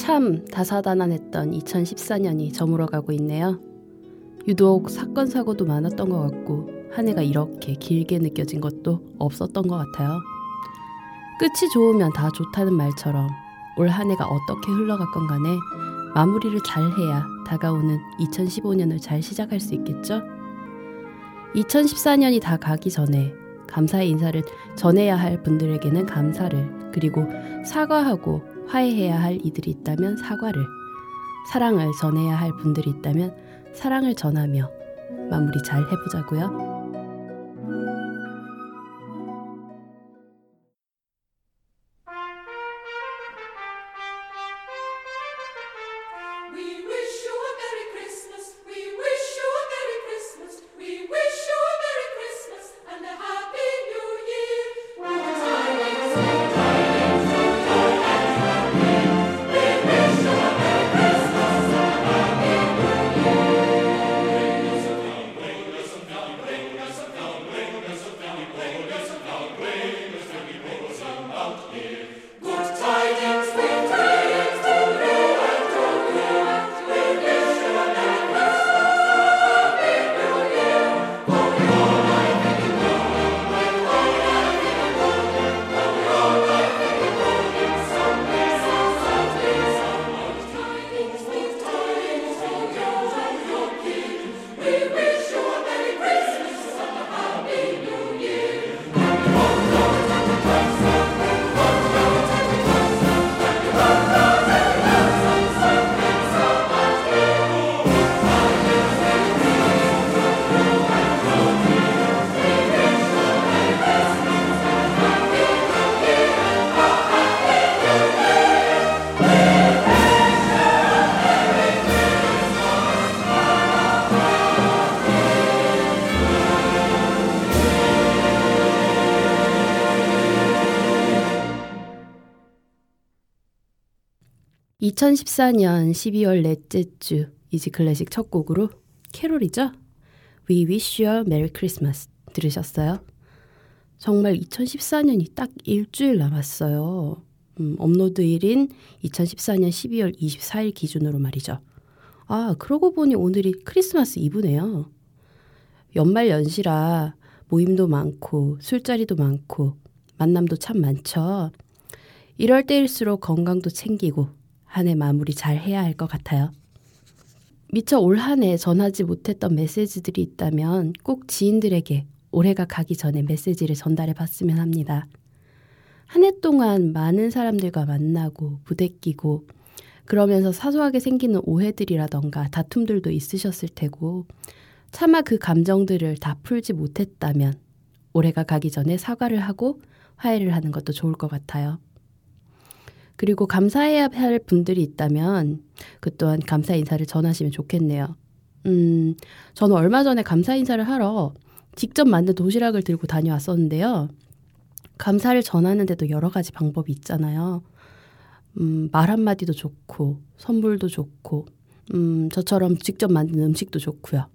참 다사다난했던 2014년이 저물어가고 있네요. 유독 사건 사고도 많았던 것 같고 한 해가 이렇게 길게 느껴진 것도 없었던 것 같아요. 끝이 좋으면 다 좋다는 말처럼 올 한 해가 어떻게 흘러갔건 간에 마무리를 잘 해야 다가오는 2015년을 잘 시작할 수 있겠죠? 2014년이 다 가기 전에 감사의 인사를 전해야 할 분들에게는 감사를 그리고 사과하고 화해해야 할 이들이 있다면 사과를 사랑을 전해야 할 분들이 있다면 사랑을 전하며 마무리 잘 해보자고요. 2014년 12월 넷째 주 이지 클래식 첫 곡으로 캐롤이죠. We Wish You a Merry Christmas 들으셨어요? 정말 2014년이 딱 일주일 남았어요. 음, 업로드일인 2014년 12월 24일 기준으로 말이죠. 아, 그러고 보니 오늘이 크리스마스 이브네요. 연말 연시라 모임도 많고 술자리도 많고 만남도 참 많죠. 이럴 때일수록 건강도 챙기고 한 해 마무리 잘 해야 할 것 같아요. 미처 올 한 해 전하지 못했던 메시지들이 있다면 꼭 지인들에게 올해가 가기 전에 메시지를 전달해 봤으면 합니다. 한 해 동안 많은 사람들과 만나고 부대끼고 그러면서 사소하게 생기는 오해들이라던가 다툼들도 있으셨을 테고 차마 그 감정들을 다 풀지 못했다면 올해가 가기 전에 사과를 하고 화해를 하는 것도 좋을 것 같아요. 그리고 감사해야 할 분들이 있다면 그 또한 감사 인사를 전하시면 좋겠네요. 음, 저는 얼마 전에 감사 인사를 하러 직접 만든 도시락을 들고 다녀왔었는데요. 감사를 전하는데도 여러 가지 방법이 있잖아요. 음, 말 한마디도 좋고, 선물도 좋고, 음, 저처럼 직접 만든 음식도 좋고요.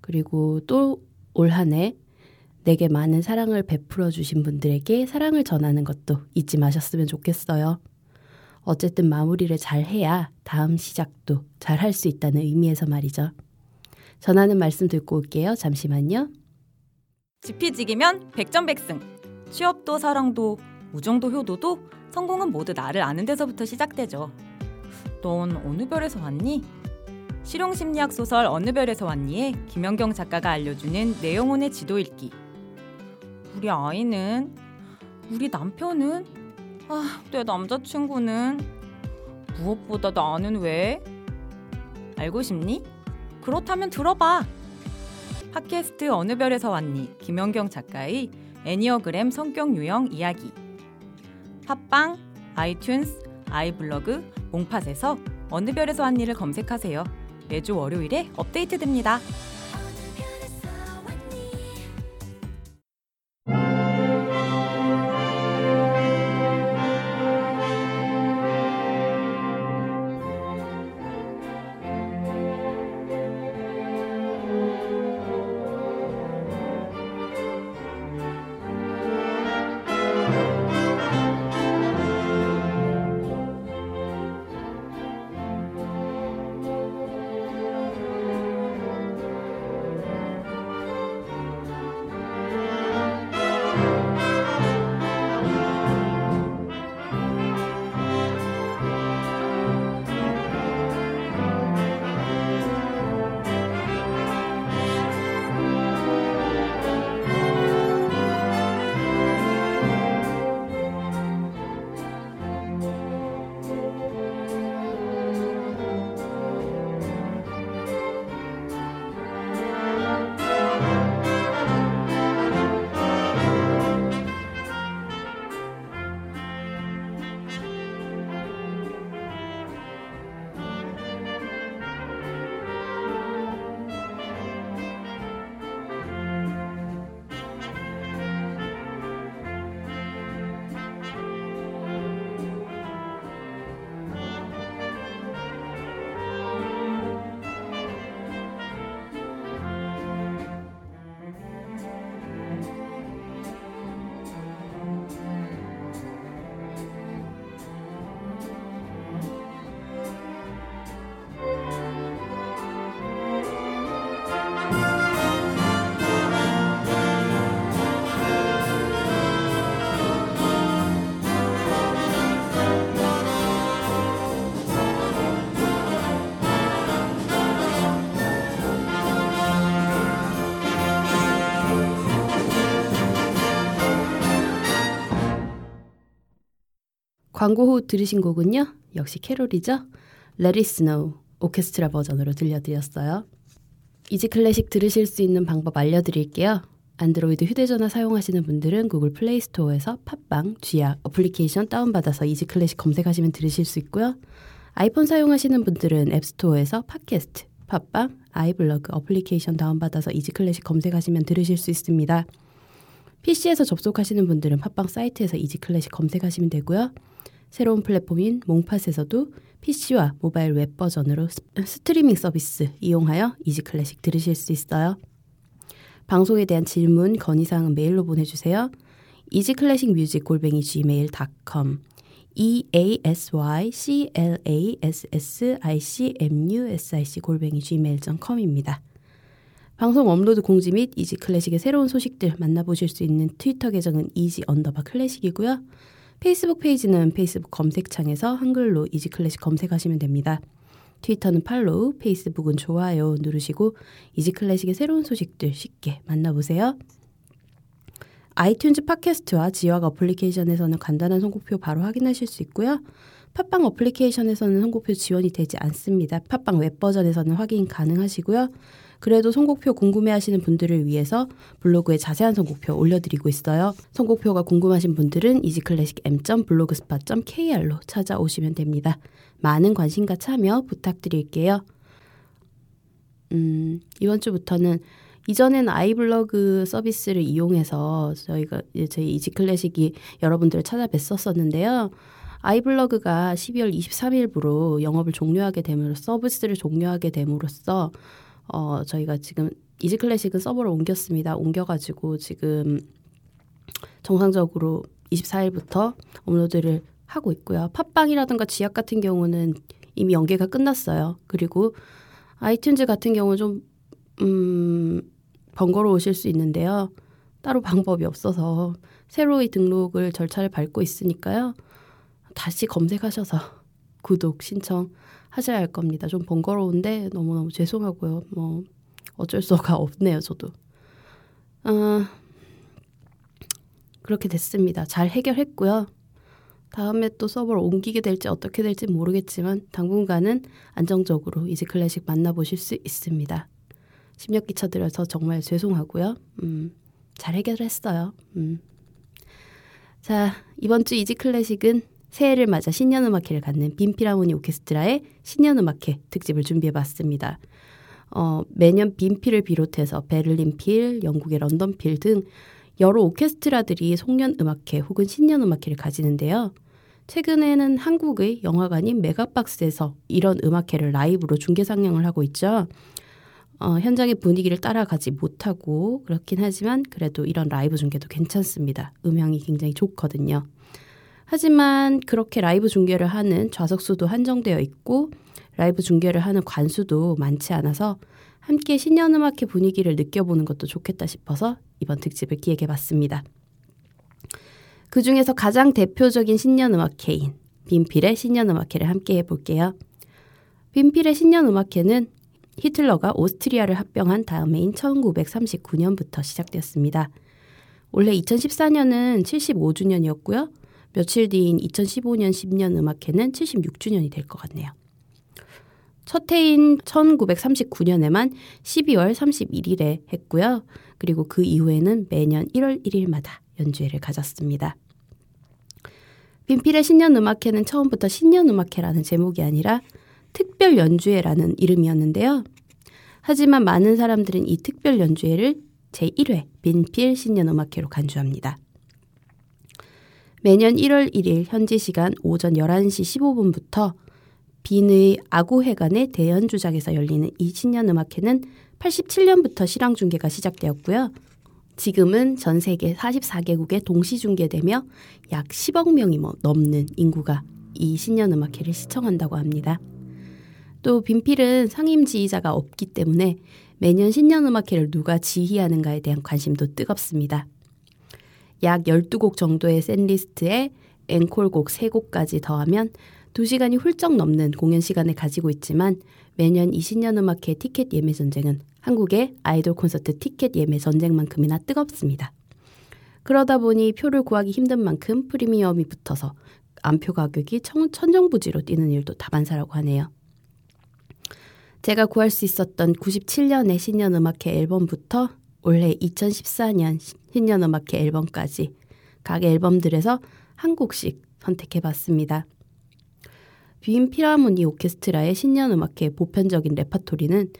그리고 또 올 한 해 내게 많은 사랑을 베풀어 주신 분들에게 사랑을 전하는 것도 잊지 마셨으면 좋겠어요. 어쨌든 마무리를 잘 해야 다음 시작도 잘 할 수 있다는 의미에서 말이죠. 전하는 말씀 듣고 올게요. 잠시만요. 지피지기면 백전백승. 취업도 사랑도 우정도 효도도 성공은 모두 나를 아는 데서부터 시작되죠. 넌 어느 별에서 왔니? 실용심리학 소설 어느 별에서 왔니에 김연경 작가가 알려주는 내 영혼의 지도 읽기. 우리 아이는 우리 남편은 아, 내 남자친구는 무엇보다 나는 왜? 알고 싶니? 그렇다면 들어봐. 팟캐스트 어느 별에서 왔니? 김연경 작가의 애니어그램 성격 유형 이야기. 팟빵, 아이튠스, 아이블로그, 몽팟에서 어느 별에서 왔니를 검색하세요. 매주 월요일에 업데이트됩니다. 광고 후 들으신 곡은요. 역시 캐롤이죠. Let It Snow 오케스트라 버전으로 들려드렸어요. 이지 클래식 들으실 수 있는 방법 알려드릴게요. 안드로이드 휴대전화 사용하시는 분들은 구글 플레이 스토어에서 팟빵, 쥐약 어플리케이션 다운받아서 이지 클래식 검색하시면 들으실 수 있고요. 아이폰 사용하시는 분들은 앱스토어에서 팟캐스트, 팟빵, 아이블로그 어플리케이션 다운받아서 이지 클래식 검색하시면 들으실 수 있습니다. PC에서 접속하시는 분들은 팟빵 사이트에서 이지 클래식 검색하시면 되고요. 새로운 플랫폼인 몽팟에서도 PC와 모바일 웹 버전으로 스트리밍 서비스 이용하여 이지 클래식 들으실 수 있어요. 방송에 대한 질문, 건의사항은 메일로 보내주세요. easyclassicmusic 골뱅이 gmail.com e a s y c l a s s i c m u s i c 골뱅이 gmail.com입니다. 방송 업로드 공지 및 이지 클래식의 새로운 소식들 만나보실 수 있는 트위터 계정은 easy 언더바 classic이고요. 페이스북 페이지는 페이스북 검색창에서 한글로 이지 클래식 검색하시면 됩니다. 트위터는 팔로우, 페이스북은 좋아요 누르시고 이지 클래식의 새로운 소식들 쉽게 만나보세요. 아이튠즈 팟캐스트와 쥐약 어플리케이션에서는 간단한 선곡표 바로 확인하실 수 있고요. 팟빵 어플리케이션에서는 선곡표 지원이 되지 않습니다. 팟빵 웹 버전에서는 확인 가능하시고요. 그래도 선곡표 궁금해하시는 분들을 위해서 블로그에 자세한 선곡표 올려드리고 있어요. 선곡표가 궁금하신 분들은 m.블로그스팟.kr로 찾아오시면 됩니다. 많은 관심과 참여 부탁드릴게요. 음, 이번 주부터는 이전에는 아이블로그 서비스를 이용해서 저희가 저희 이지클래식이 여러분들을 찾아뵀었었는데요. 아이블로그가 12월 23일부로 영업을 종료하게 됨으로써 서비스를 종료하게 됨으로써 어, 저희가 지금 이지 클래식은 서버를 옮겼습니다. 옮겨가지고 지금 정상적으로 24일부터 업로드를 하고 있고요. 팟빵이라든가 쥐약 같은 경우는 이미 연계가 끝났어요. 그리고 아이튠즈 같은 경우는 좀, 음, 번거로우실 수 있는데요. 따로 방법이 없어서 새로이 등록을 절차를 밟고 있으니까요. 다시 검색하셔서 구독 신청 하셔야 할 겁니다. 좀 번거로운데 너무너무 죄송하고요. 뭐 어쩔 수가 없네요, 저도. 아, 그렇게 됐습니다. 잘 해결했고요. 다음에 또 서버를 옮기게 될지 어떻게 될지 모르겠지만 당분간은 안정적으로 이지 클래식 만나보실 수 있습니다. 심력 끼쳐드려서 정말 죄송하고요. 음, 잘 해결했어요. 음. 자, 이번 주 이지 클래식은 새해를 맞아 신년음악회를 갖는 빈필하모니 오케스트라의 신년음악회 특집을 준비해봤습니다. 어, 매년 빈필을 비롯해서 베를린필, 영국의 런던필 등 여러 오케스트라들이 송년음악회 혹은 신년음악회를 가지는데요. 최근에는 한국의 영화관인 메가박스에서 이런 음악회를 라이브로 중계 상영을 하고 있죠. 어, 현장의 분위기를 따라가지 못하고 그렇긴 하지만 그래도 이런 라이브 중계도 괜찮습니다. 음향이 굉장히 좋거든요. 하지만 그렇게 라이브 중계를 하는 좌석수도 한정되어 있고 라이브 중계를 하는 관수도 많지 않아서 함께 신년음악회 분위기를 느껴보는 것도 좋겠다 싶어서 이번 특집을 기획해 봤습니다. 그 중에서 가장 대표적인 신년음악회인 빈필의 신년음악회를 함께 해볼게요. 빈필의 신년음악회는 히틀러가 오스트리아를 합병한 다음해인 1939년부터 시작되었습니다. 원래 2014년은 75주년이었고요. 며칠 뒤인 2015년 10년 음악회는 76주년이 될 것 같네요. 첫 해인 1939년에만 12월 31일에 했고요. 그리고 그 이후에는 매년 1월 1일마다 연주회를 가졌습니다. 빈필의 신년 음악회는 처음부터 신년 음악회라는 제목이 아니라 특별 연주회라는 이름이었는데요. 하지만 많은 사람들은 이 특별 연주회를 제1회 빈필 신년 음악회로 간주합니다. 매년 1월 1일 현지 시간 오전 11시 15분부터 빈의 아구회관의 대연주장에서 열리는 이 신년 음악회는 87년부터 실황 중계가 시작되었고요. 지금은 전 세계 44개국에 동시 중계되며 약 10억 명이 뭐 넘는 인구가 이 신년 음악회를 시청한다고 합니다. 또 빈필은 상임 지휘자가 없기 때문에 매년 신년 음악회를 누가 지휘하는가에 대한 관심도 뜨겁습니다. 약 12곡 정도의 샌리스트에 앵콜곡 3곡까지 더하면 2시간이 훌쩍 넘는 공연 시간을 가지고 있지만 매년 20년 음악회 티켓 예매 전쟁은 한국의 아이돌 콘서트 티켓 예매 전쟁만큼이나 뜨겁습니다. 그러다 보니 표를 구하기 힘든 만큼 프리미엄이 붙어서 암표 가격이 천, 천정부지로 뛰는 일도 다반사라고 하네요. 제가 구할 수 있었던 97년의 신년 음악회 앨범부터 올해 2014년 신년 음악회 앨범까지 각 앨범들에서 한 곡씩 선택해봤습니다. 빈 필하모니 오케스트라의 신년 음악회 보편적인 레파토리는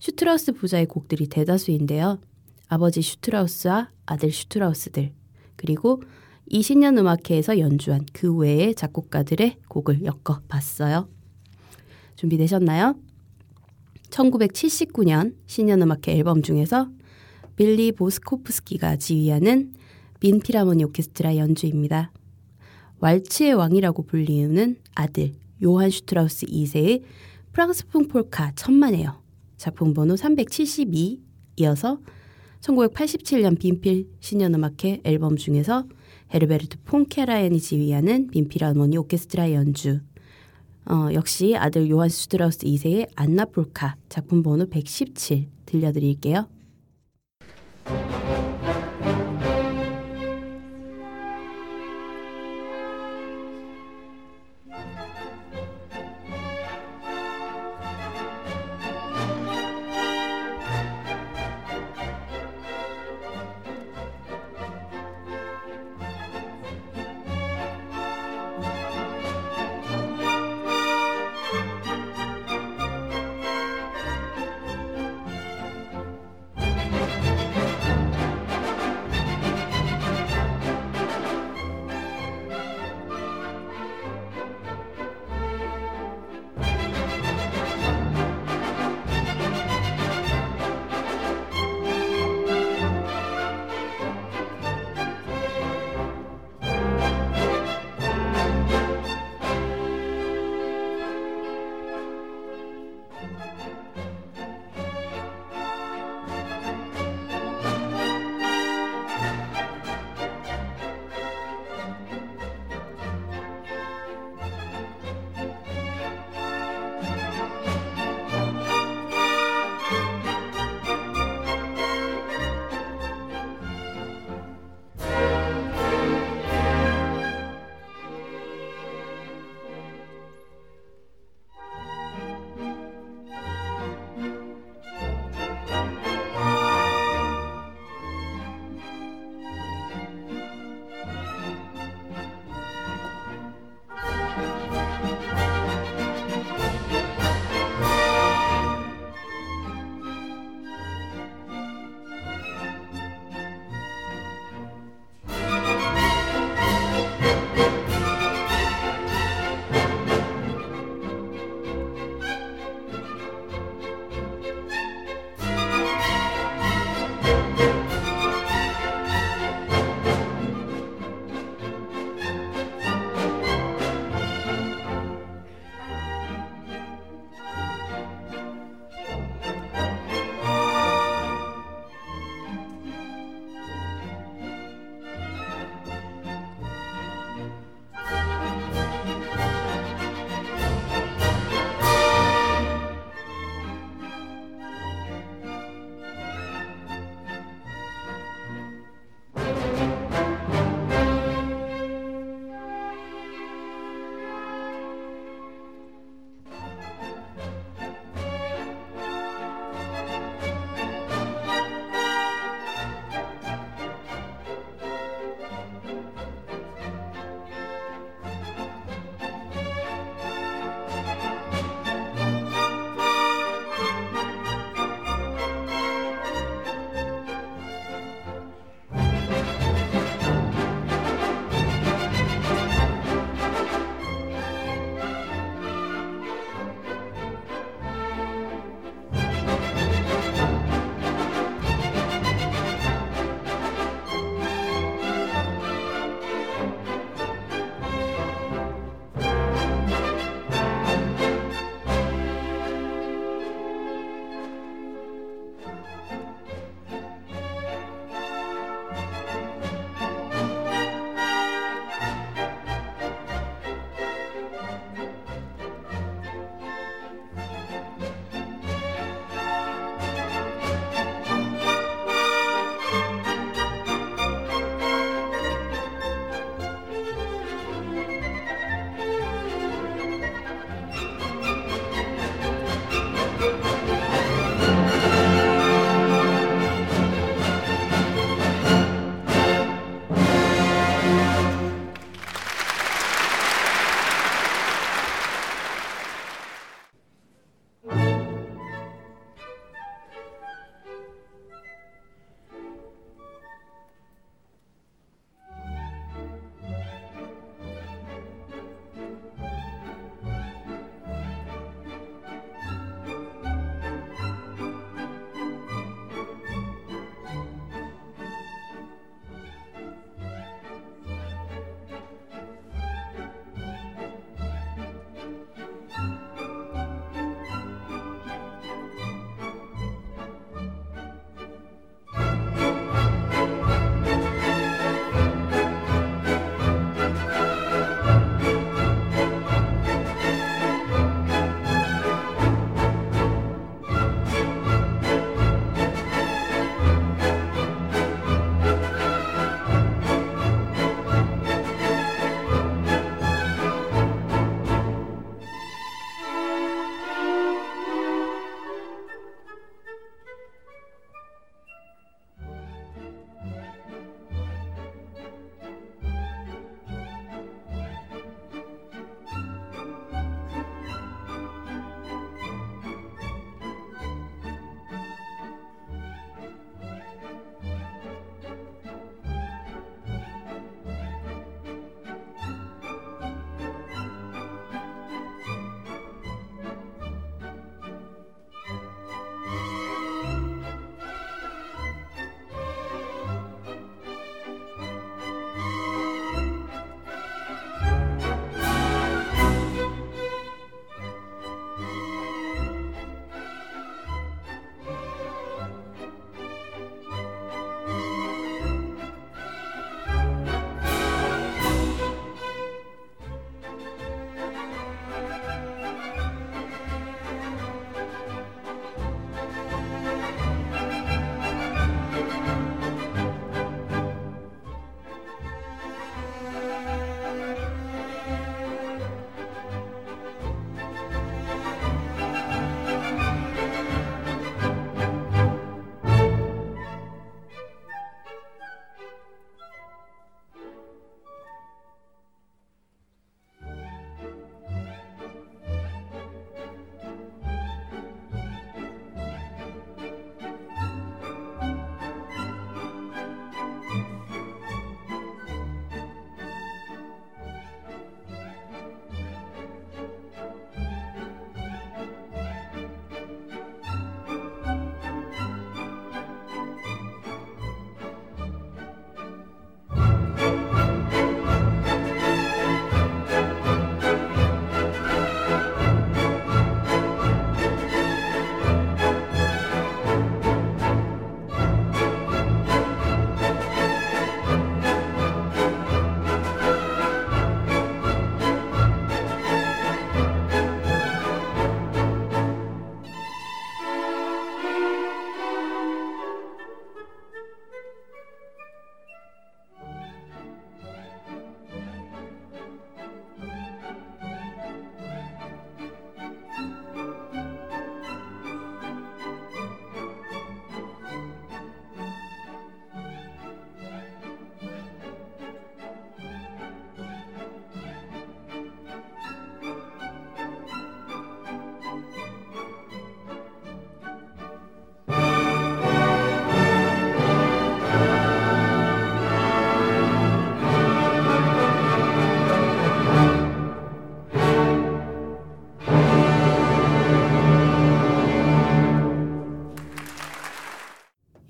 슈트라우스 부자의 곡들이 대다수인데요. 아버지 슈트라우스와 아들 슈트라우스들 그리고 이 신년 음악회에서 연주한 그 외의 작곡가들의 곡을 엮어봤어요. 준비되셨나요? 1979년 신년음악회 앨범 중에서 빌리 보스코프스키가 지휘하는 빈 필하모니 오케스트라 연주입니다. 왈츠의 왕이라고 불리우는 아들 요한 슈트라우스 2세의 프랑스풍 폴카 천만에요. 작품 번호 372 이어서 1987년 빈필 신년음악회 앨범 중에서 헤르베르트 폰 카라얀이 지휘하는 빈필하모니 오케스트라 연주 어, 역시 아들 요한 슈트라우스 2세의 안나 폴카 작품 번호 117 들려드릴게요.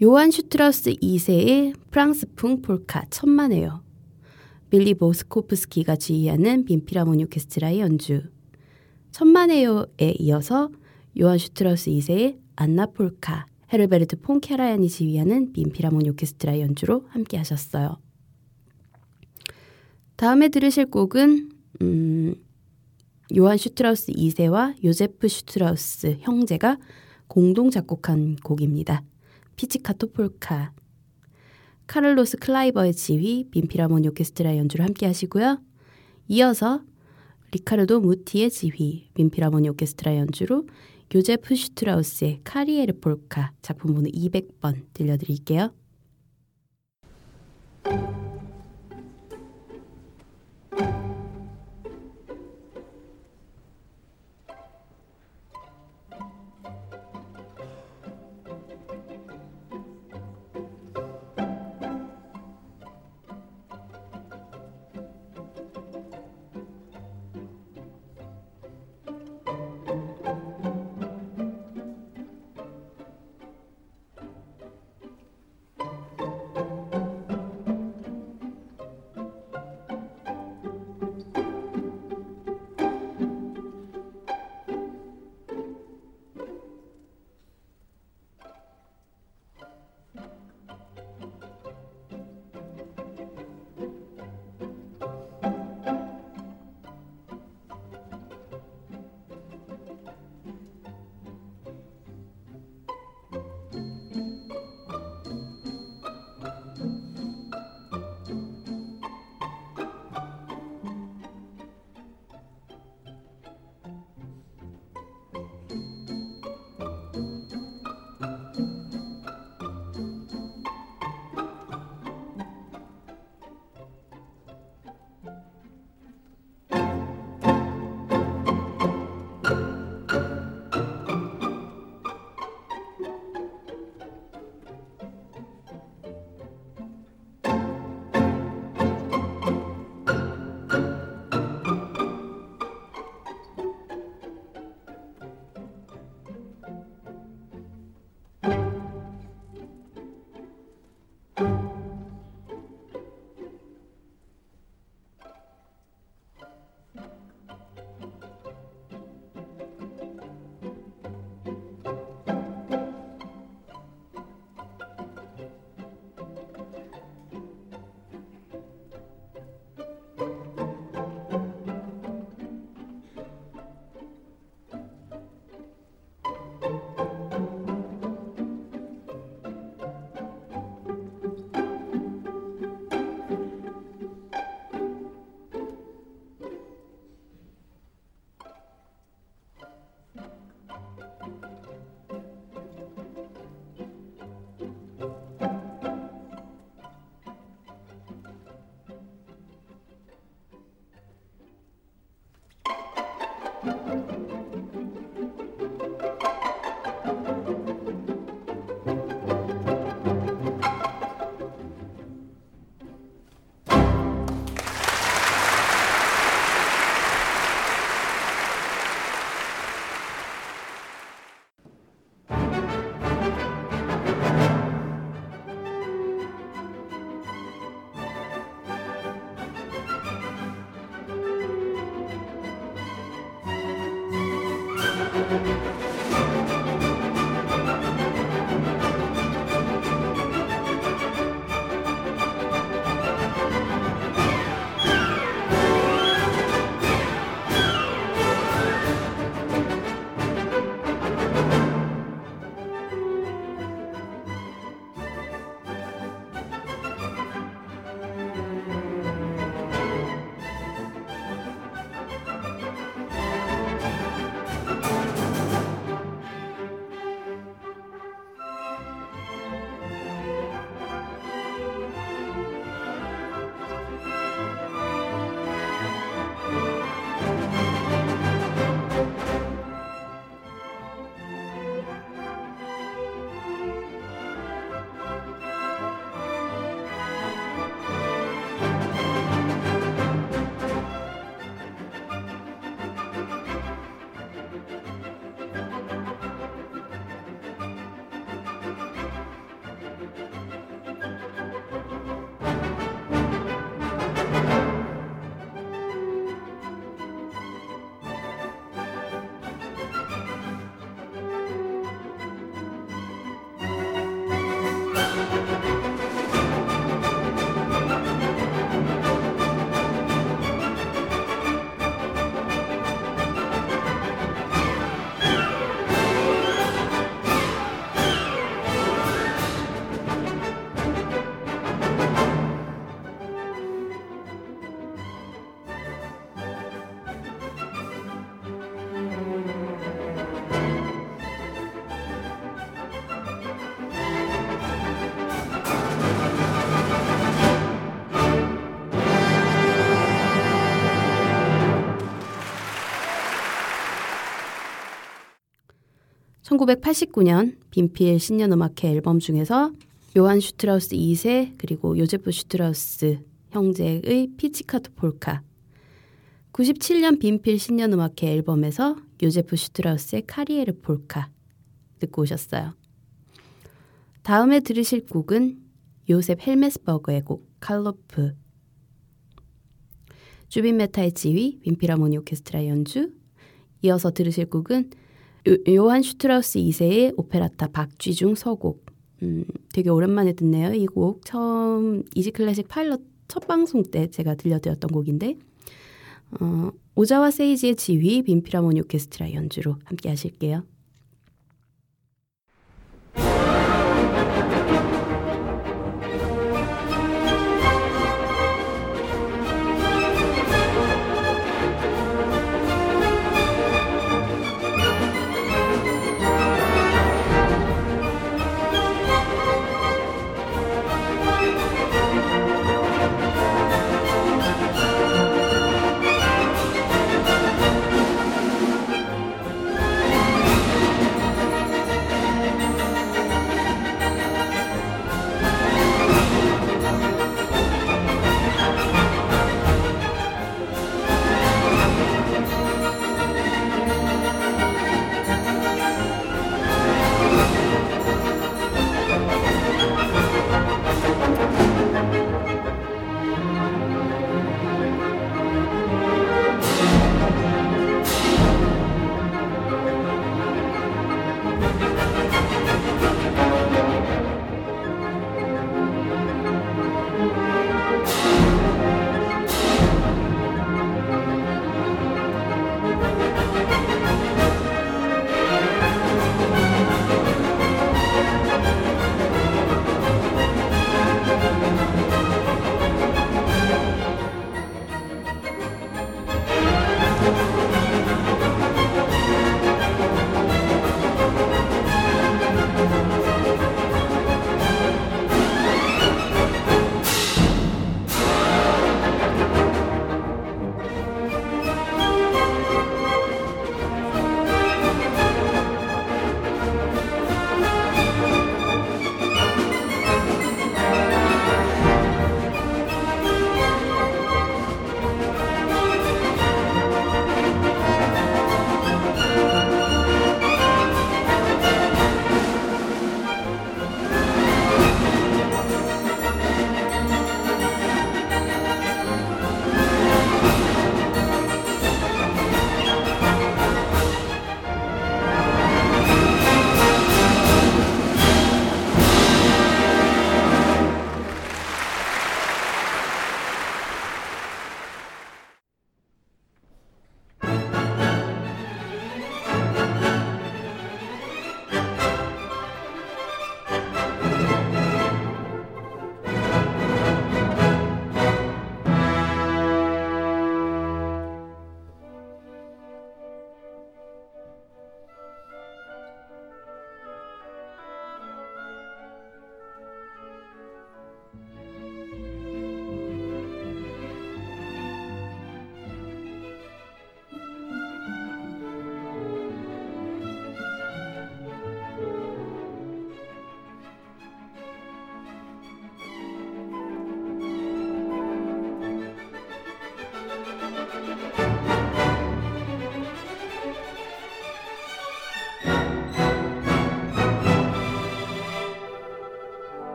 요한 슈트라우스 2세의 프랑스풍 폴카 천만에요. 빌리 보스코프스키가 지휘하는 빈필하모니 오케스트라의 연주. 천만에요에 이어서 요한 슈트라우스 2세의 안나 폴카, 헤르베르트 폰 카라얀이 지휘하는 빈필하모니 오케스트라의 연주로 함께 하셨어요. 다음에 들으실 곡은 음, 요한 슈트라우스 2세와 요제프 슈트라우스 형제가 공동 작곡한 곡입니다. 피치카토 폴카. 카를로스 클라이버의 지휘, 빈필하모니 오케스트라 연주를 함께 하시고요. 이어서 리카르도 무티의 지휘, 빈필하모니 오케스트라 연주로 요제프 슈트라우스의 카리에르 폴카 작품 번호 200번 들려드릴게요. 1989년 빈필 신년음악회 앨범 중에서 요한 슈트라우스 2세 그리고 요제프 슈트라우스 형제의 피치카트 폴카. 97년 빈필 신년음악회 앨범에서 요제프 슈트라우스의 카리에르 폴카 듣고 오셨어요. 다음에 들으실 곡은 요셉 헬메스버그의 곡 칼로프. 주빈 메타의 지휘, 빈필하모니 오케스트라 연주. 이어서 들으실 곡은 요한 슈트라우스 2세의 오페레타 박쥐중 서곡 음, 되게 오랜만에 듣네요. 이 곡 처음 Easy Classic 파일럿 첫 방송 때 제가 들려드렸던 곡인데 어, 오자와 세이지의 지휘, 빈 필하모니 오케스트라 연주로 함께 하실게요.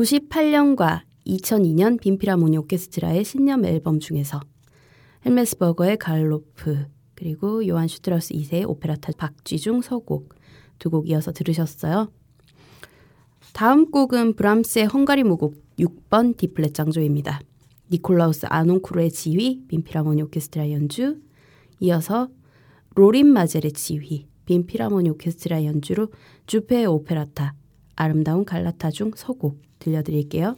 98년과 2002년 빈 필하모니 오케스트라의 신년 앨범 중에서 헬메스베르거의 갈로프 그리고 요한 슈트라우스 2세의 오페레타 박쥐중 서곡 두 곡 이어서 들으셨어요. 다음 곡은 브람스의 헝가리 무곡 6번 D flat 장조입니다. 니콜라우스 아르농쿠르의 지휘, 빈 필하모니 오케스트라 연주, 이어서 로린 마젤의 지휘, 빈 필하모니 오케스트라 연주로 주페의 오페라타, 아름다운 갈라타 중 서곡 들려드릴게요.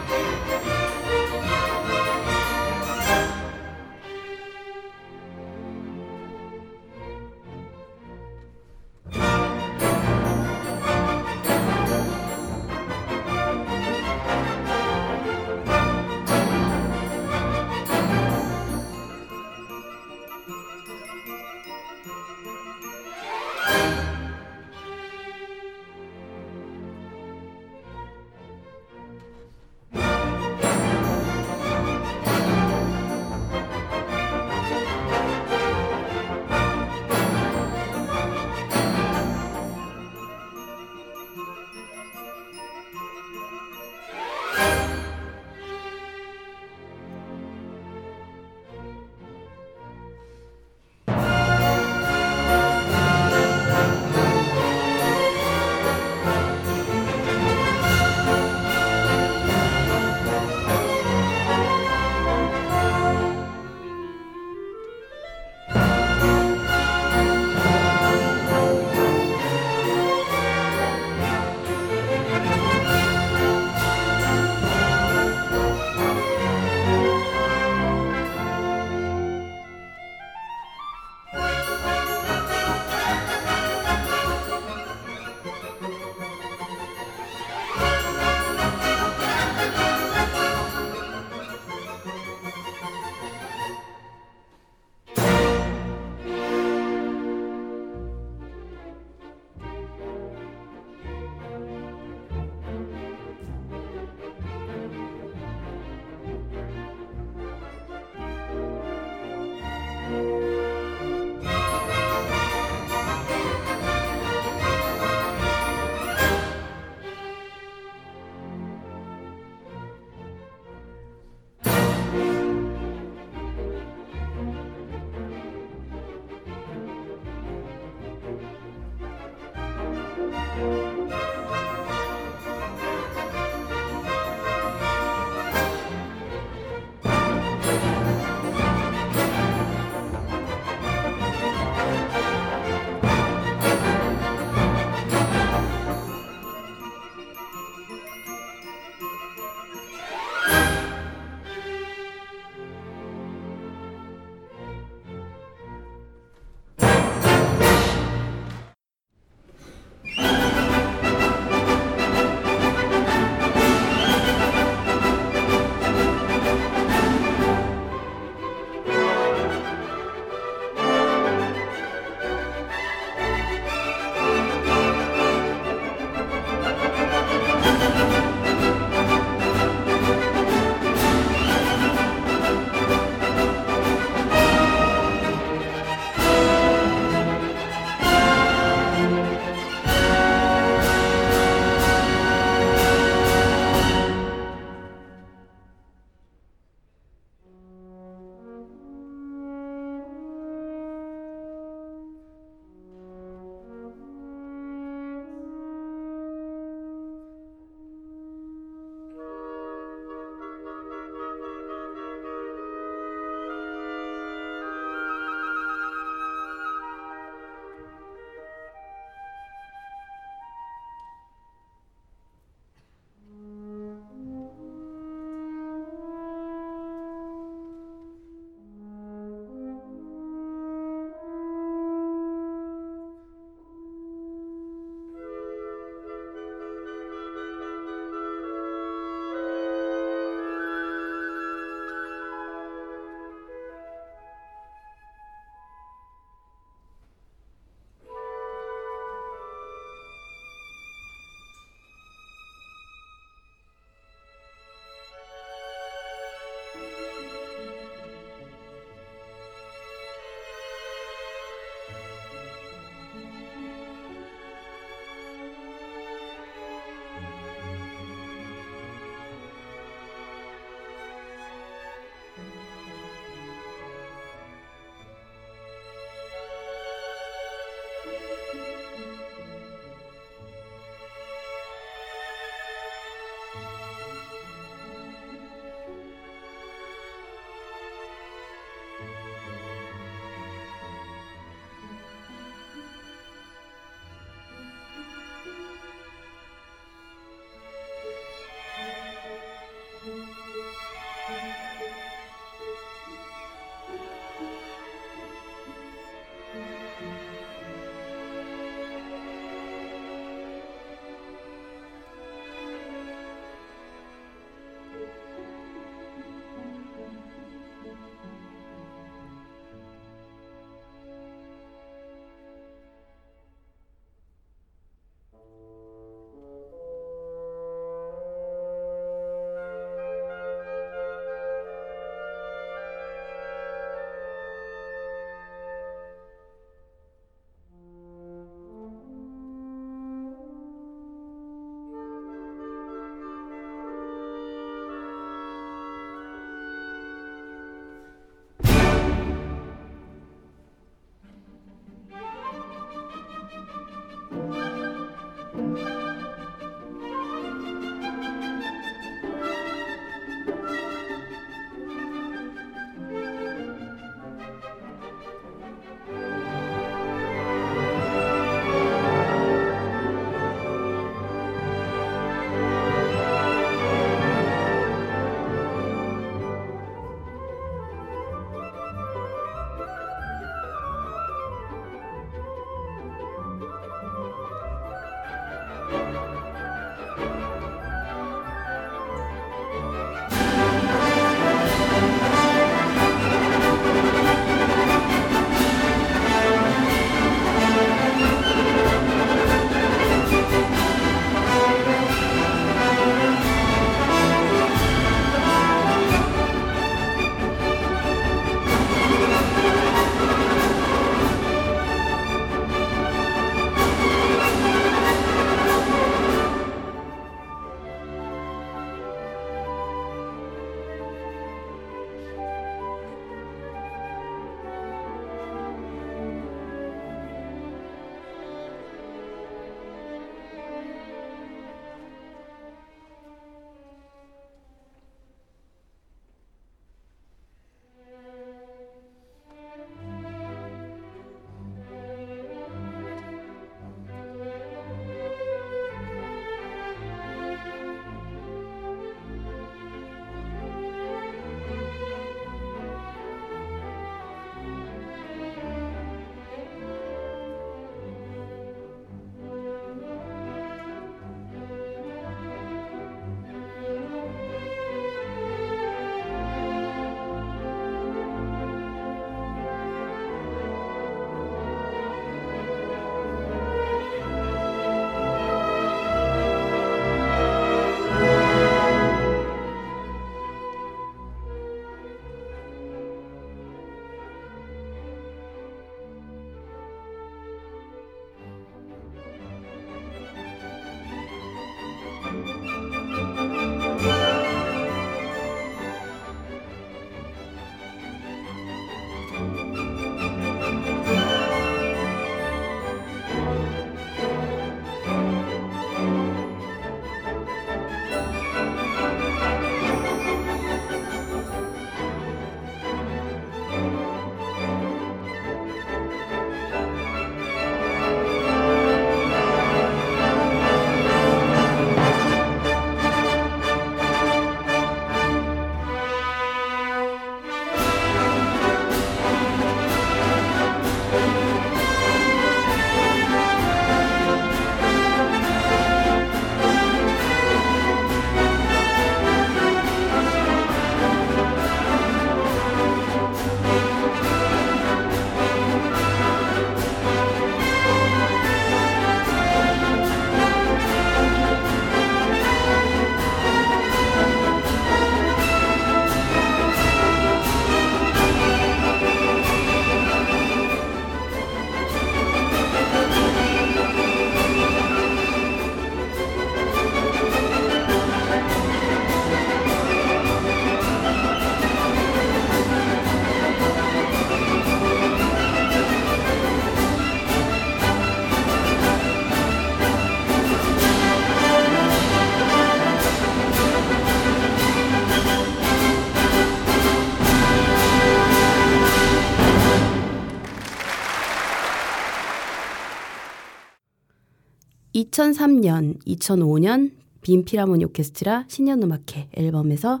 2003년, 2005년 빈 필하모니 오케스트라 신년음악회 앨범에서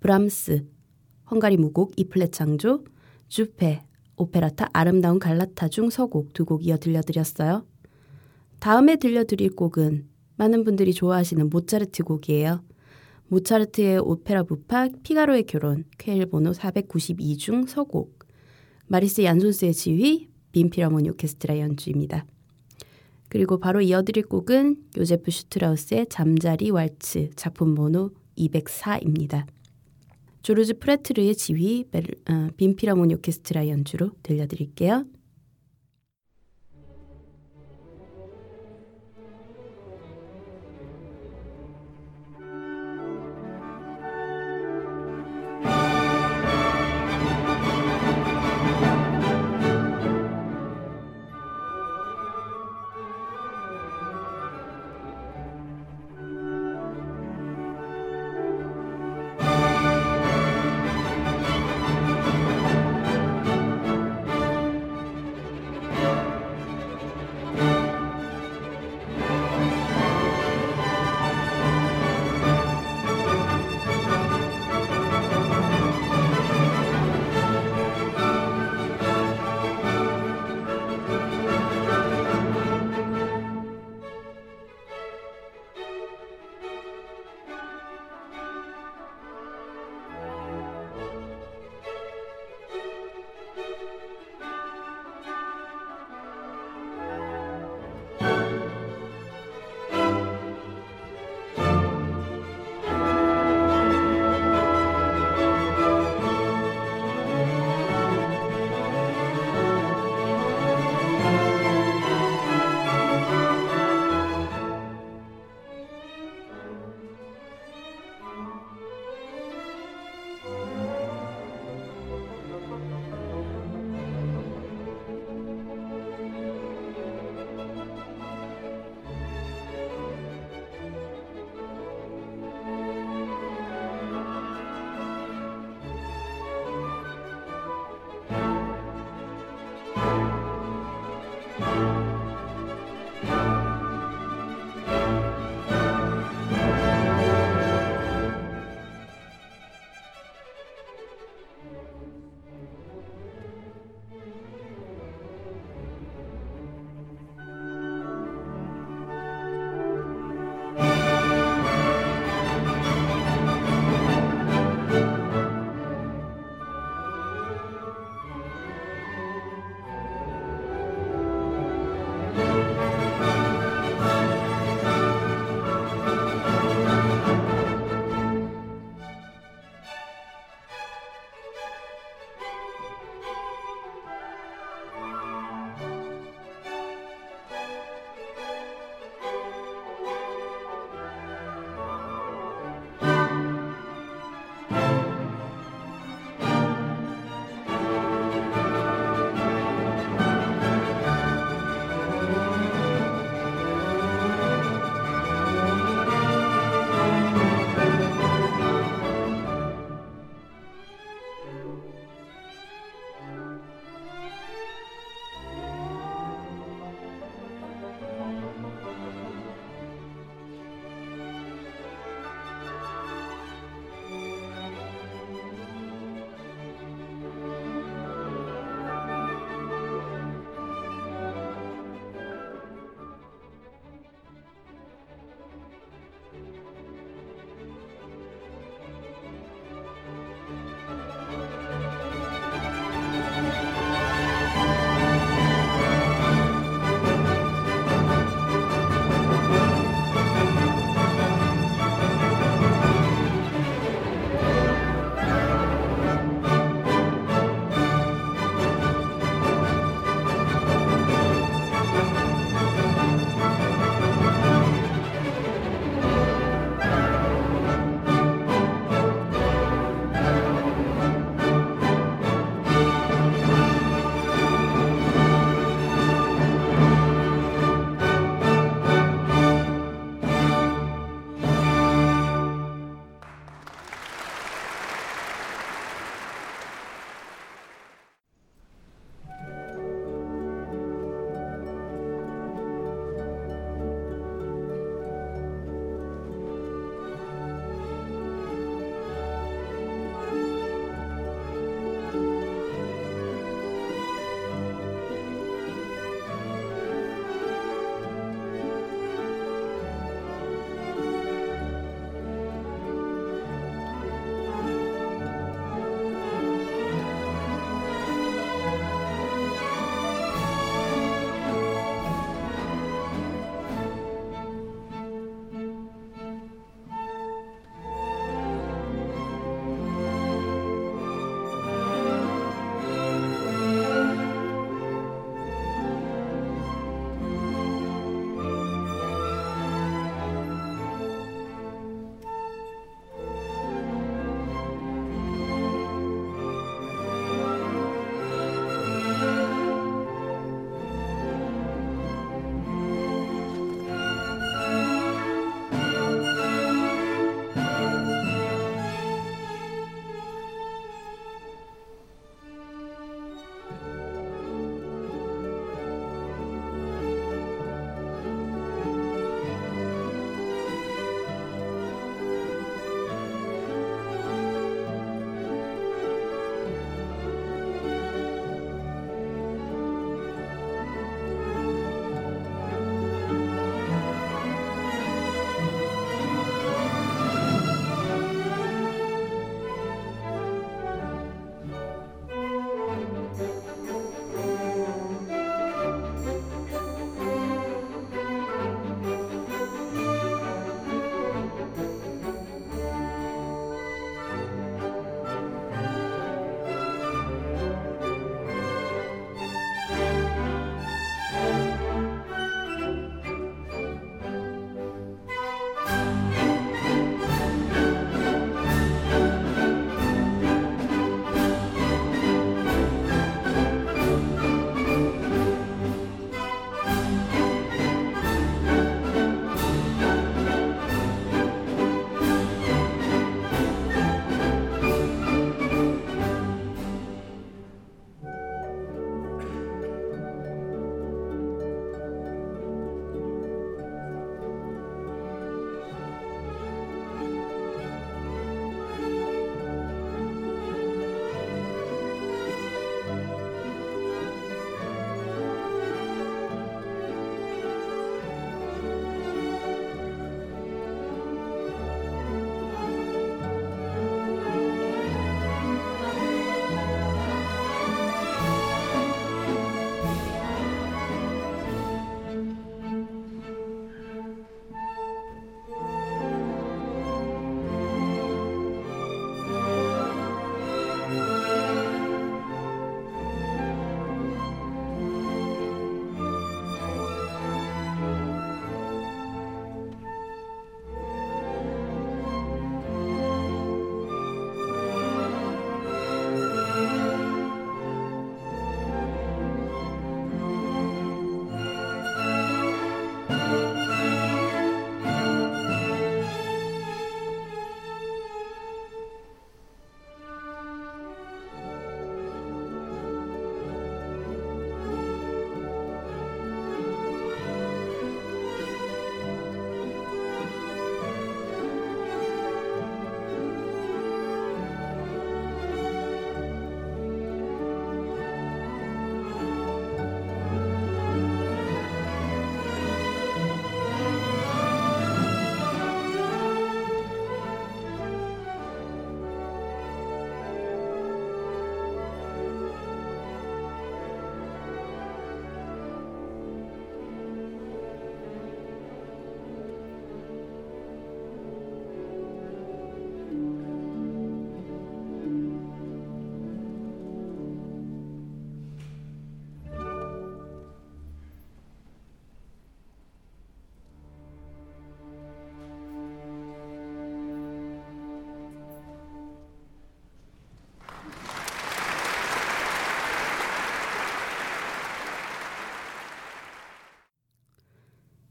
브람스, 헝가리 무곡 E flat 장조, 주페, 오페레타 아름다운 갈라테아 중 서곡 두 곡 이어 들려드렸어요. 다음에 들려드릴 곡은 많은 분들이 좋아하시는 모차르트 곡이에요. 모차르트의 오페라 부파 피가로의 결혼 쾨헬 번호 492중 서곡 마리스 얀손스의 지휘 빈 필하모니 오케스트라 연주입니다. 그리고 바로 이어드릴 곡은 요제프 슈트라우스의 잠자리 왈츠 작품 번호 204입니다. 조르즈 프레트르의 지휘 어, 빈 피라모니 오케스트라 연주로 들려드릴게요.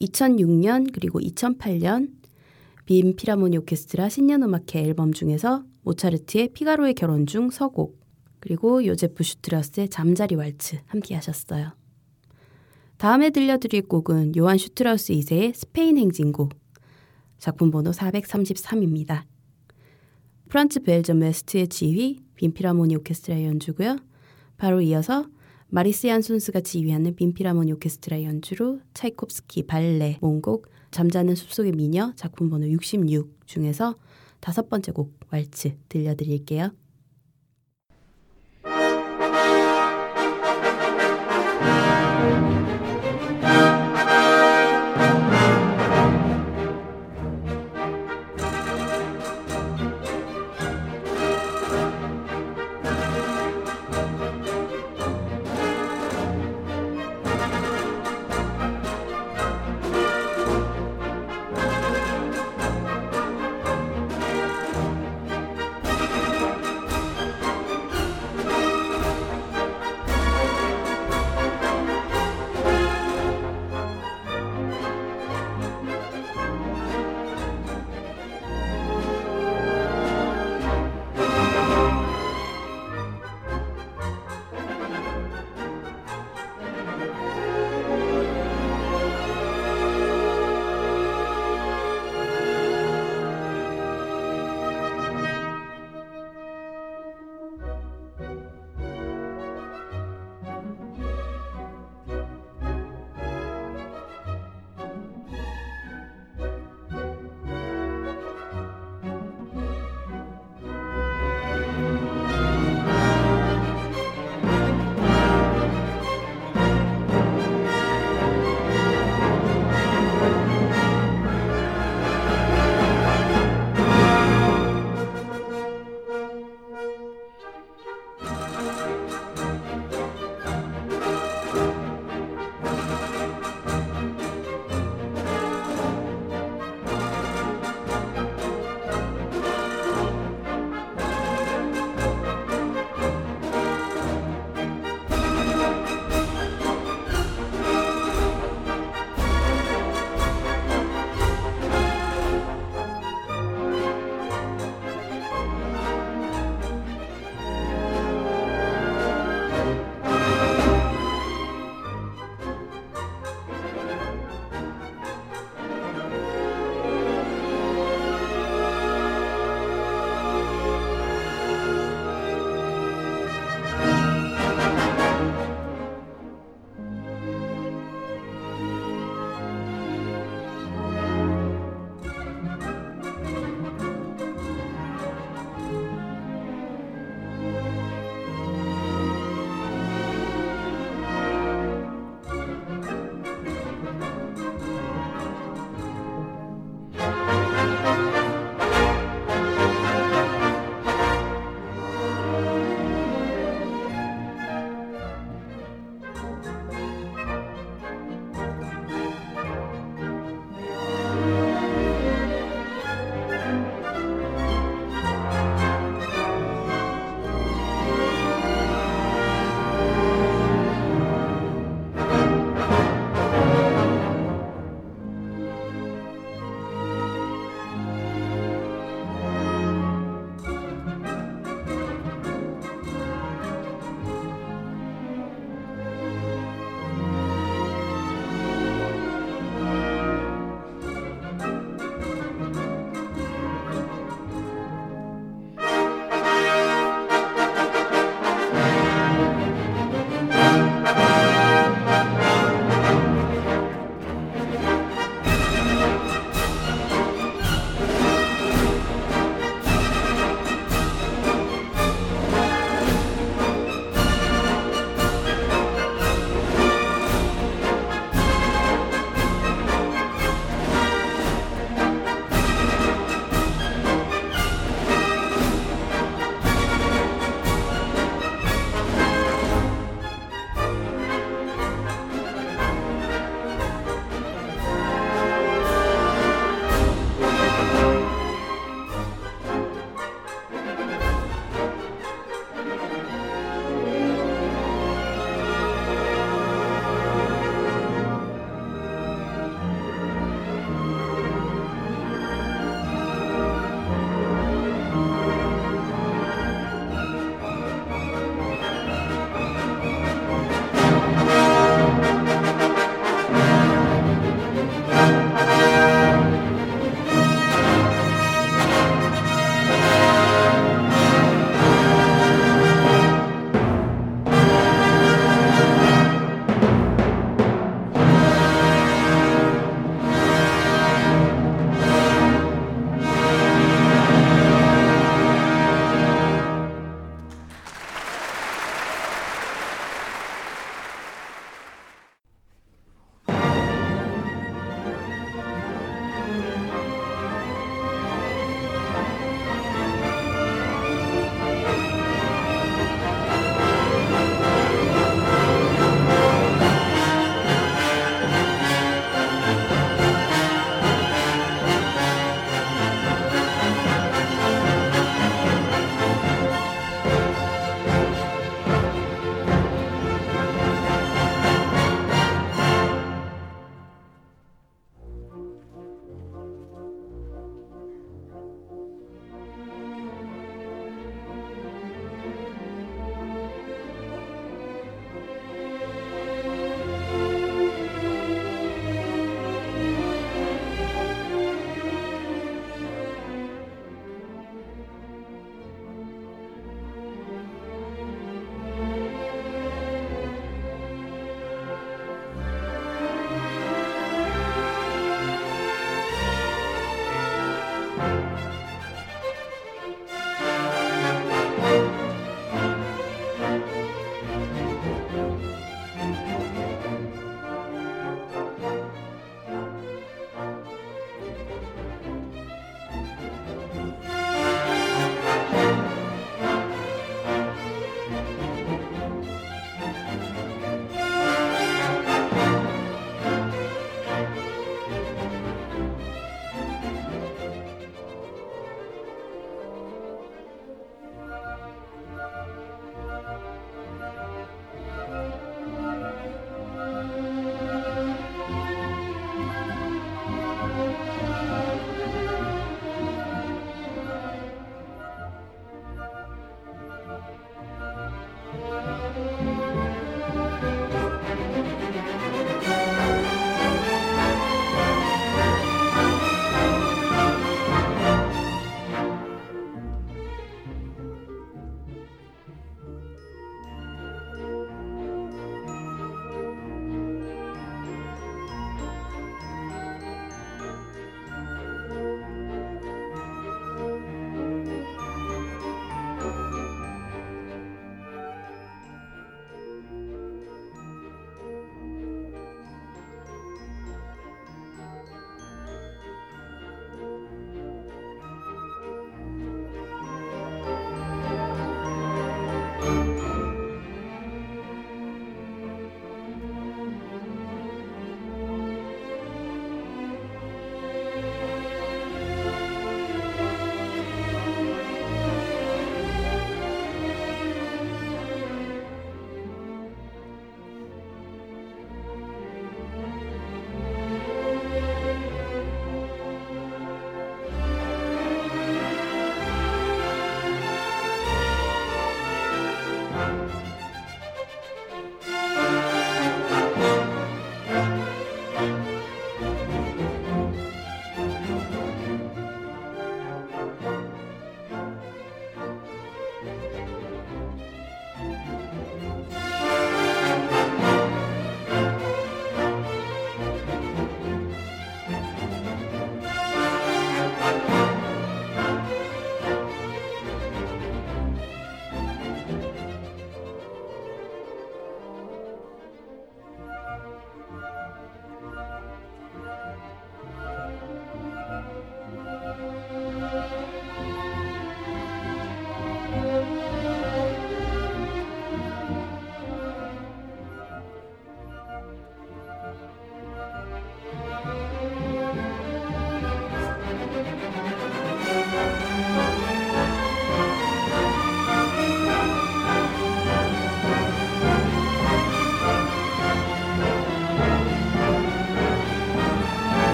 2006년 그리고 2008년 빈 필하모니 오케스트라 신년음악회 앨범 중에서 모차르트의 피가로의 결혼 중 서곡 그리고 요제프 슈트라우스의 잠자리 왈츠 함께 하셨어요. 다음에 들려드릴 곡은 요한 슈트라우스 2세의 스페인 행진곡 작품 번호 433입니다. 프란츠 벨저 메스트의 지휘, 빈 필하모니 오케스트라 연주고요. 바로 이어서 마리스 얀손스가 지휘하는 빈피라모니 오케스트라 연주로 차이콥스키 발레 몽곡 잠자는 숲속의 미녀 작품 번호 66 중에서 다섯 번째 곡 왈츠 들려드릴게요.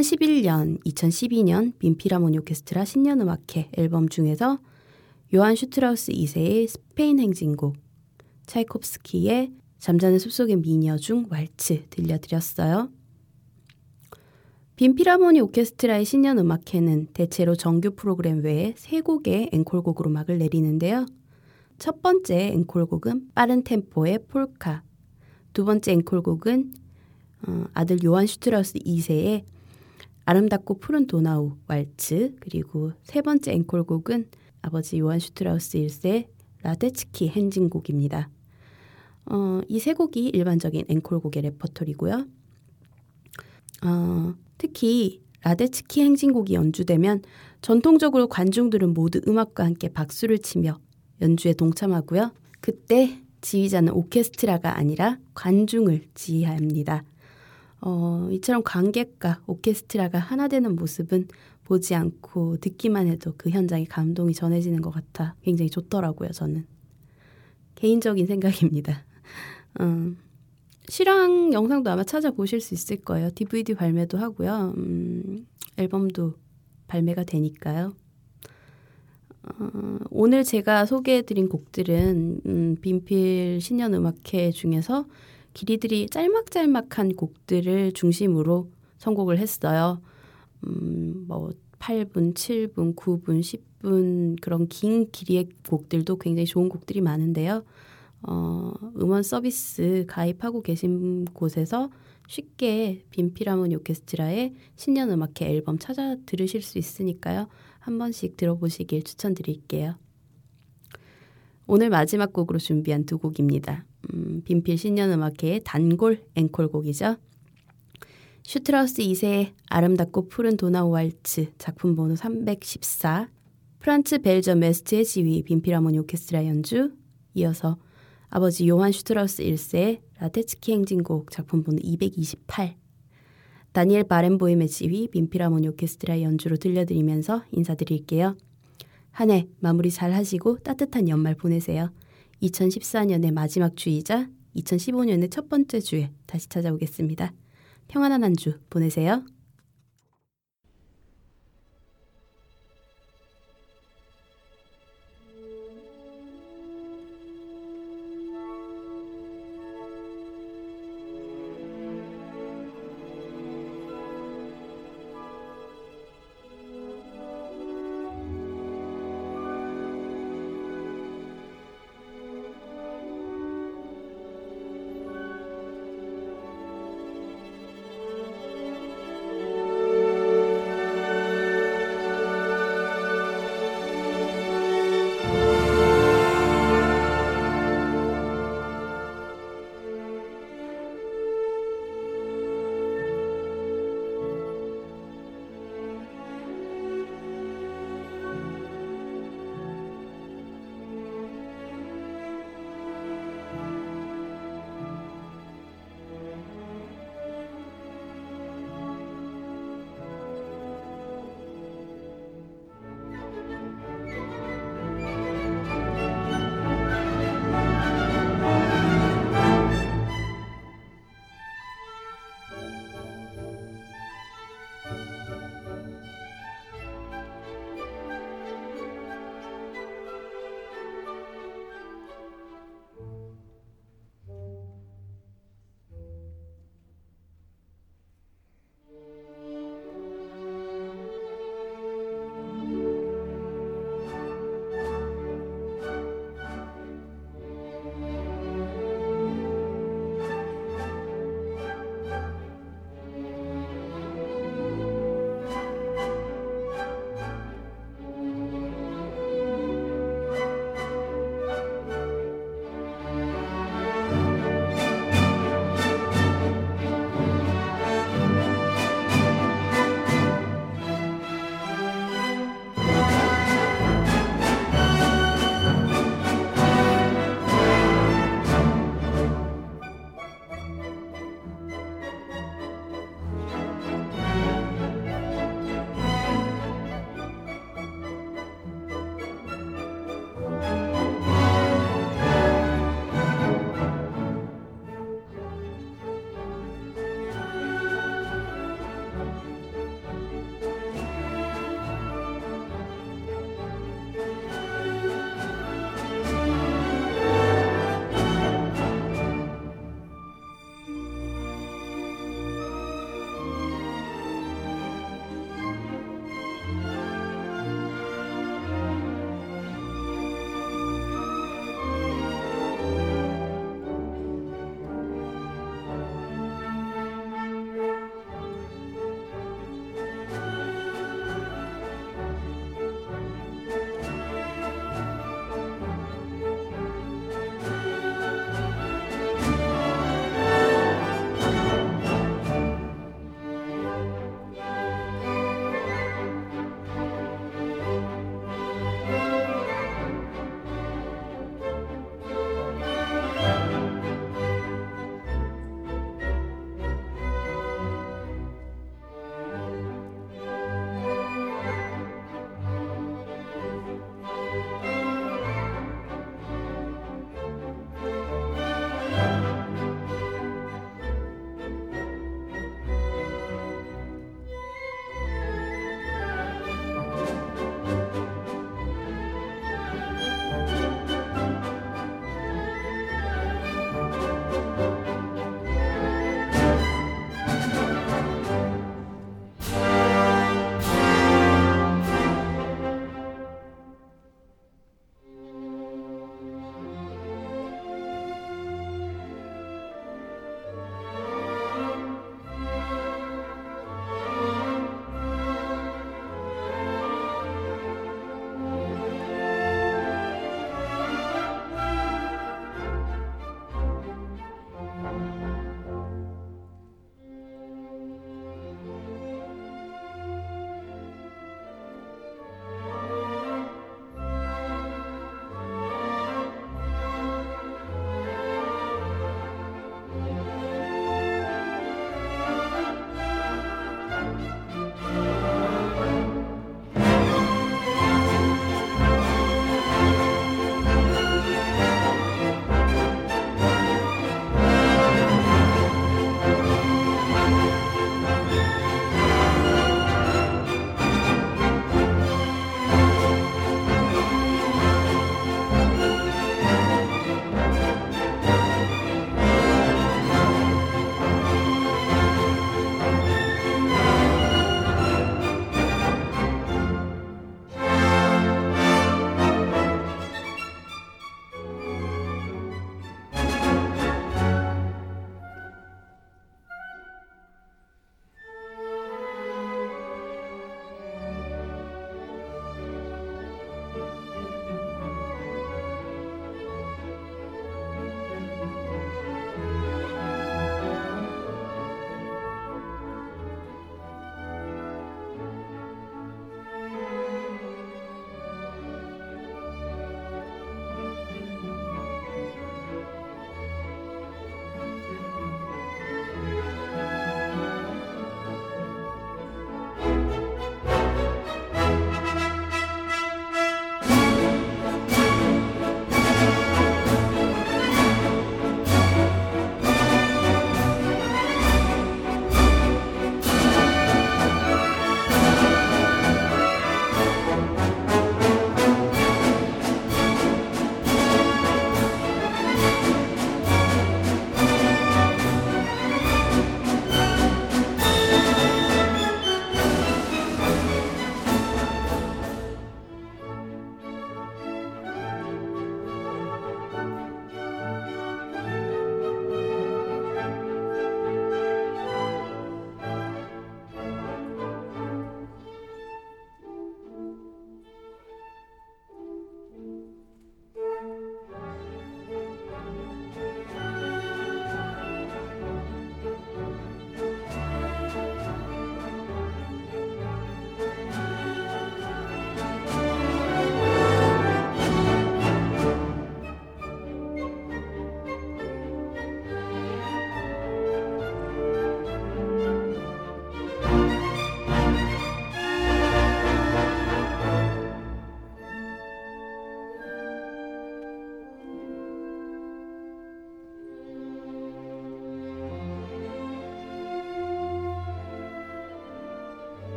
2011년, 2012년 빈 필하모니 오케스트라 신년음악회 앨범 중에서 요한 슈트라우스 2세의 스페인 행진곡, 차이콥스키의 잠자는 숲속의 미녀 중 왈츠 들려드렸어요. 빈 필하모니 오케스트라의 신년 음악회는 대체로 정규 프로그램 외에 세 곡의 앵콜곡으로 막을 내리는데요. 첫 번째 앵콜곡은 빠른 템포의 폴카, 두 번째 앵콜곡은 어, 아들 요한 슈트라우스 2세의 아름답고 푸른 도나우 왈츠 그리고 세 번째 앵콜곡은 아버지 요한 슈트라우스 1세 라데츠키 행진곡입니다. 어, 이 세 곡이 일반적인 앵콜곡의 레퍼토리고요. 어, 특히 라데츠키 행진곡이 연주되면 전통적으로 관중들은 모두 음악과 함께 박수를 치며 연주에 동참하고요. 그때 지휘자는 오케스트라가 아니라 관중을 지휘합니다. 어, 이처럼 관객과 오케스트라가 하나 되는 모습은 보지 않고 듣기만 해도 그 현장에 감동이 전해지는 것 같아 굉장히 좋더라고요, 저는. 개인적인 생각입니다. 음, 실황 영상도 아마 찾아보실 수 있을 거예요. DVD 발매도 하고요. 음, 앨범도 발매가 되니까요. 어, 오늘 제가 소개해드린 곡들은 음, 빈필 신년음악회 중에서 길이들이 짤막짤막한 곡들을 중심으로 선곡을 했어요. 음, 뭐 8분, 7분, 9분, 10분 그런 긴 길이의 곡들도 굉장히 좋은 곡들이 많은데요. 어, 음원 서비스 가입하고 계신 곳에서 쉽게 빈 필하모니 오케스트라의 신년 음악회 앨범 찾아 들으실 수 있으니까요. 한 번씩 들어보시길 추천드릴게요. 오늘 마지막 곡으로 준비한 두 곡입니다. 음, 빈필 신년음악회의 단골 앵콜곡이죠. 슈트라우스 2세의 아름답고 푸른 도나우 왈츠 작품 번호 314 프란츠 벨저 메스트의 지휘 빈필하모니 오케스트라 연주 이어서 아버지 요한 슈트라우스 1세의 라데츠키 행진곡 작품 번호 228 다니엘 바렌보임의 지휘 빈필하모니 오케스트라 연주로 들려드리면서 인사드릴게요. 한 해 마무리 잘 하시고 따뜻한 연말 보내세요. 2014년의 마지막 주이자 2015년의 첫 번째 주에 다시 찾아오겠습니다. 평안한 한 주 보내세요.